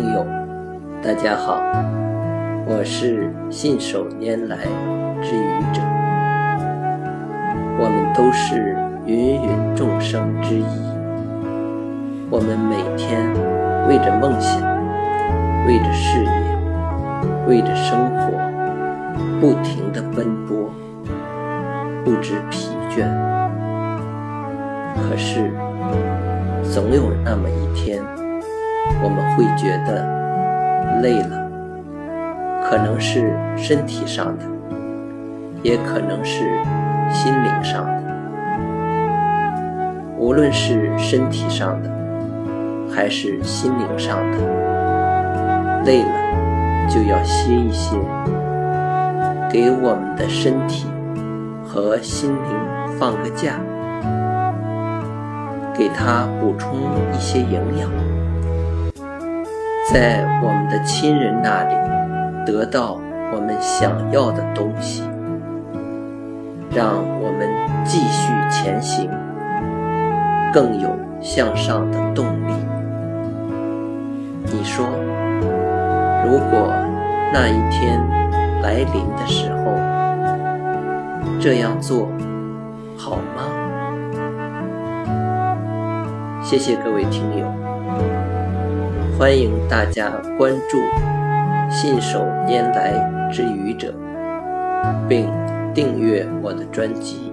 听友，大家好，我是信手拈来之愚者。我们都是芸芸众生之一，我们每天为着梦想，为着事业，为着生活，不停的奔波，不知疲倦。可是，总有那么一天。我们会觉得累了，可能是身体上的，也可能是心灵上的。无论是身体上的，还是心灵上的，累了就要歇一歇，给我们的身体和心灵放个假，给它补充一些营养。在我们的亲人那里得到我们想要的东西，让我们继续前行，更有向上的动力。你说，如果那一天来临的时候，这样做好吗？谢谢各位听友。欢迎大家关注“信手拈来之愚者”，并订阅我的专辑。